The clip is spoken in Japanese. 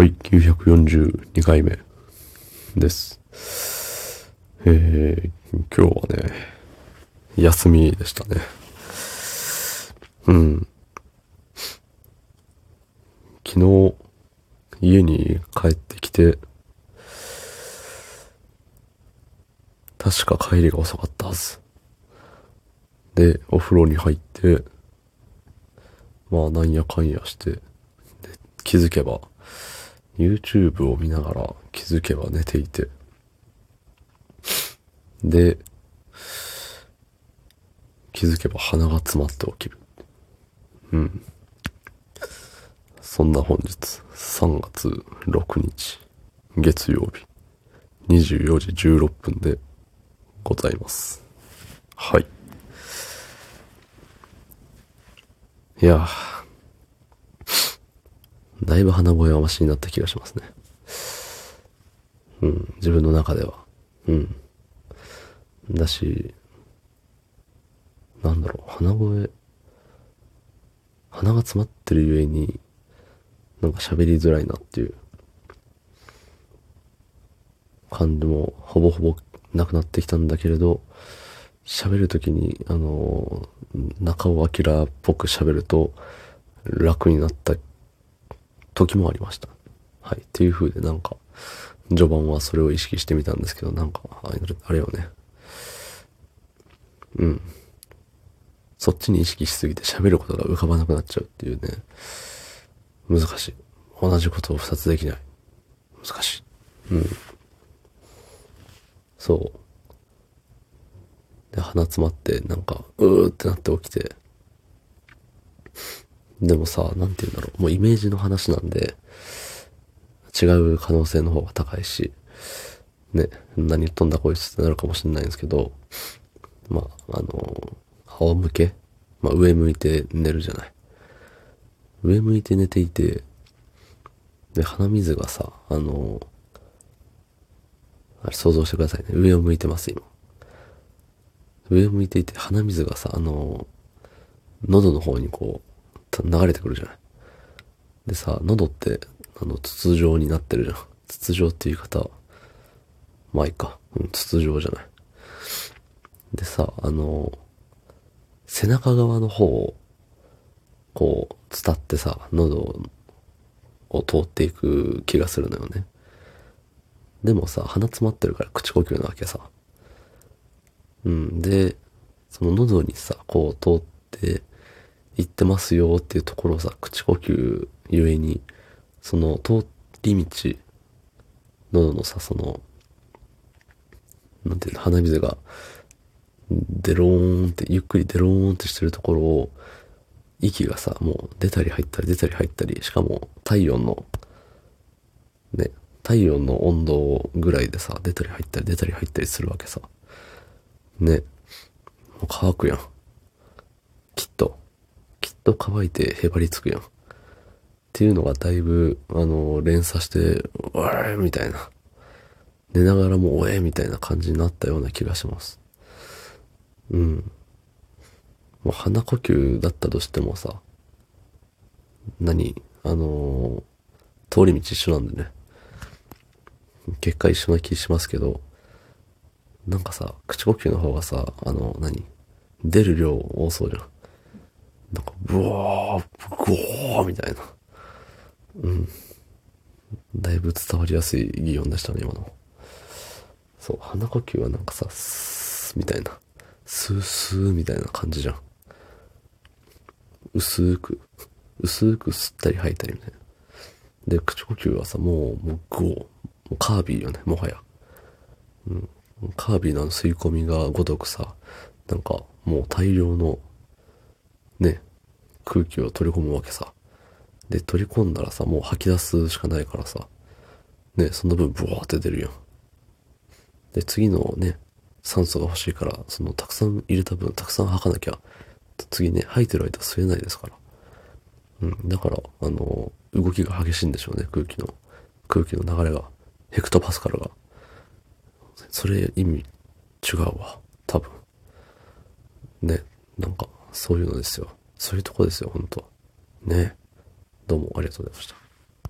はい、942回目です。えー、今日はね、休みでしたね。うん。昨日、家に帰ってきて、確か帰りが遅かったはず。で、お風呂に入って、まあ、なんやかんやして、で気づけば、YouTube を見ながら気づけば寝ていて。で、気づけば鼻が詰まって起きる。うん。そんな本日、3月6日、月曜日、24時16分でございます。はい。いやー、だいぶ鼻声はマシになった気がしますね。うん、自分の中では。うん。だし、なんだろう、鼻声、鼻が詰まってるゆえに、なんか喋りづらいなっていう感じもほぼほぼなくなってきたんだけれど、喋るときに、あの、中尾明っぽく喋ると楽になった時もありました。はい。っていう風でなんか、序盤はそれを意識してみたんですけど、なんか、あれよね。うん。そっちに意識しすぎて喋ることが浮かばなくなっちゃうっていうね。難しい。同じことを二つできない。難しい。うん。そう。で、鼻詰まって、なんか、うーってなって起きて。でもさ、なんて言うんだろう。もうイメージの話なんで、違う可能性の方が高いし、ね、何言っとんだこいつってなるかもしれないんですけど、まあ、あの、仰向け？まあ、上向いて寝るじゃない。上向いて寝ていて、で、鼻水がさ、あの、あれ想像してくださいね。上を向いてます、今。上を向いていて、鼻水がさ、あの、喉の方にこう、流れてくるじゃない。でさ、喉って、あの、筒状になってるじゃん。筒状っていう言い方、まあいいか。うん、筒状じゃない。でさ、あの、背中側の方を、こう、伝ってさ、喉を通っていく気がするのよね。でもさ、鼻詰まってるから口呼吸なわけさ。うん。で、その喉にさ、こう通って行ってますよっていうところをさ、口呼吸ゆえに、その通り道、喉のさ、その、なんていうの、鼻水が、デローンって、ゆっくりデローンってしてるところを、息がさ、もう出たり入ったり出たり入ったり、しかも体温の、ね、体温の温度ぐらいでさ、出たり入ったり出たり入ったりするわけさ。ね。もう乾くやん。と。乾いてへばりつくやん。っていうのがだいぶ、あの、連鎖して、うわーみたいな。寝ながらもおえみたいな感じになったような気がします。うん。もう鼻呼吸だったとしてもさ、何あのー通り道一緒なんでね。結果一緒な気しますけど、なんかさ、口呼吸の方がさ、あの、何出る量多そうじゃん。なんか、ブワー、ブゴーみたいな。うん。だいぶ伝わりやすい擬音でしたね、今の。そう、鼻呼吸はなんかさ、スーみたいな。スースーみたいな感じじゃん。薄く、薄く吸ったり吐いたりみたいな。で、口呼吸はさ、もう、もう、ゴー。もうカービィよね、もはや。うん。カービィのあの吸い込みがごとくさ、なんか、もう大量の、ね、空気を取り込むわけさ。で、取り込んだらさ、もう吐き出すしかないからさ、ね、その分、ブワーって出るやん。で、次のね、酸素が欲しいから、その、たくさん入れた分、たくさん吐かなきゃ、次ね、吐いてる間吸えないですから。うん、だから、あの、動きが激しいんでしょうね、空気の、空気の流れが。ヘクトパスカルが。それ意味違うわ、多分。ね、なんか、そういうのですよ。そういうとこですよ、本当ね。どうもありがとうございました。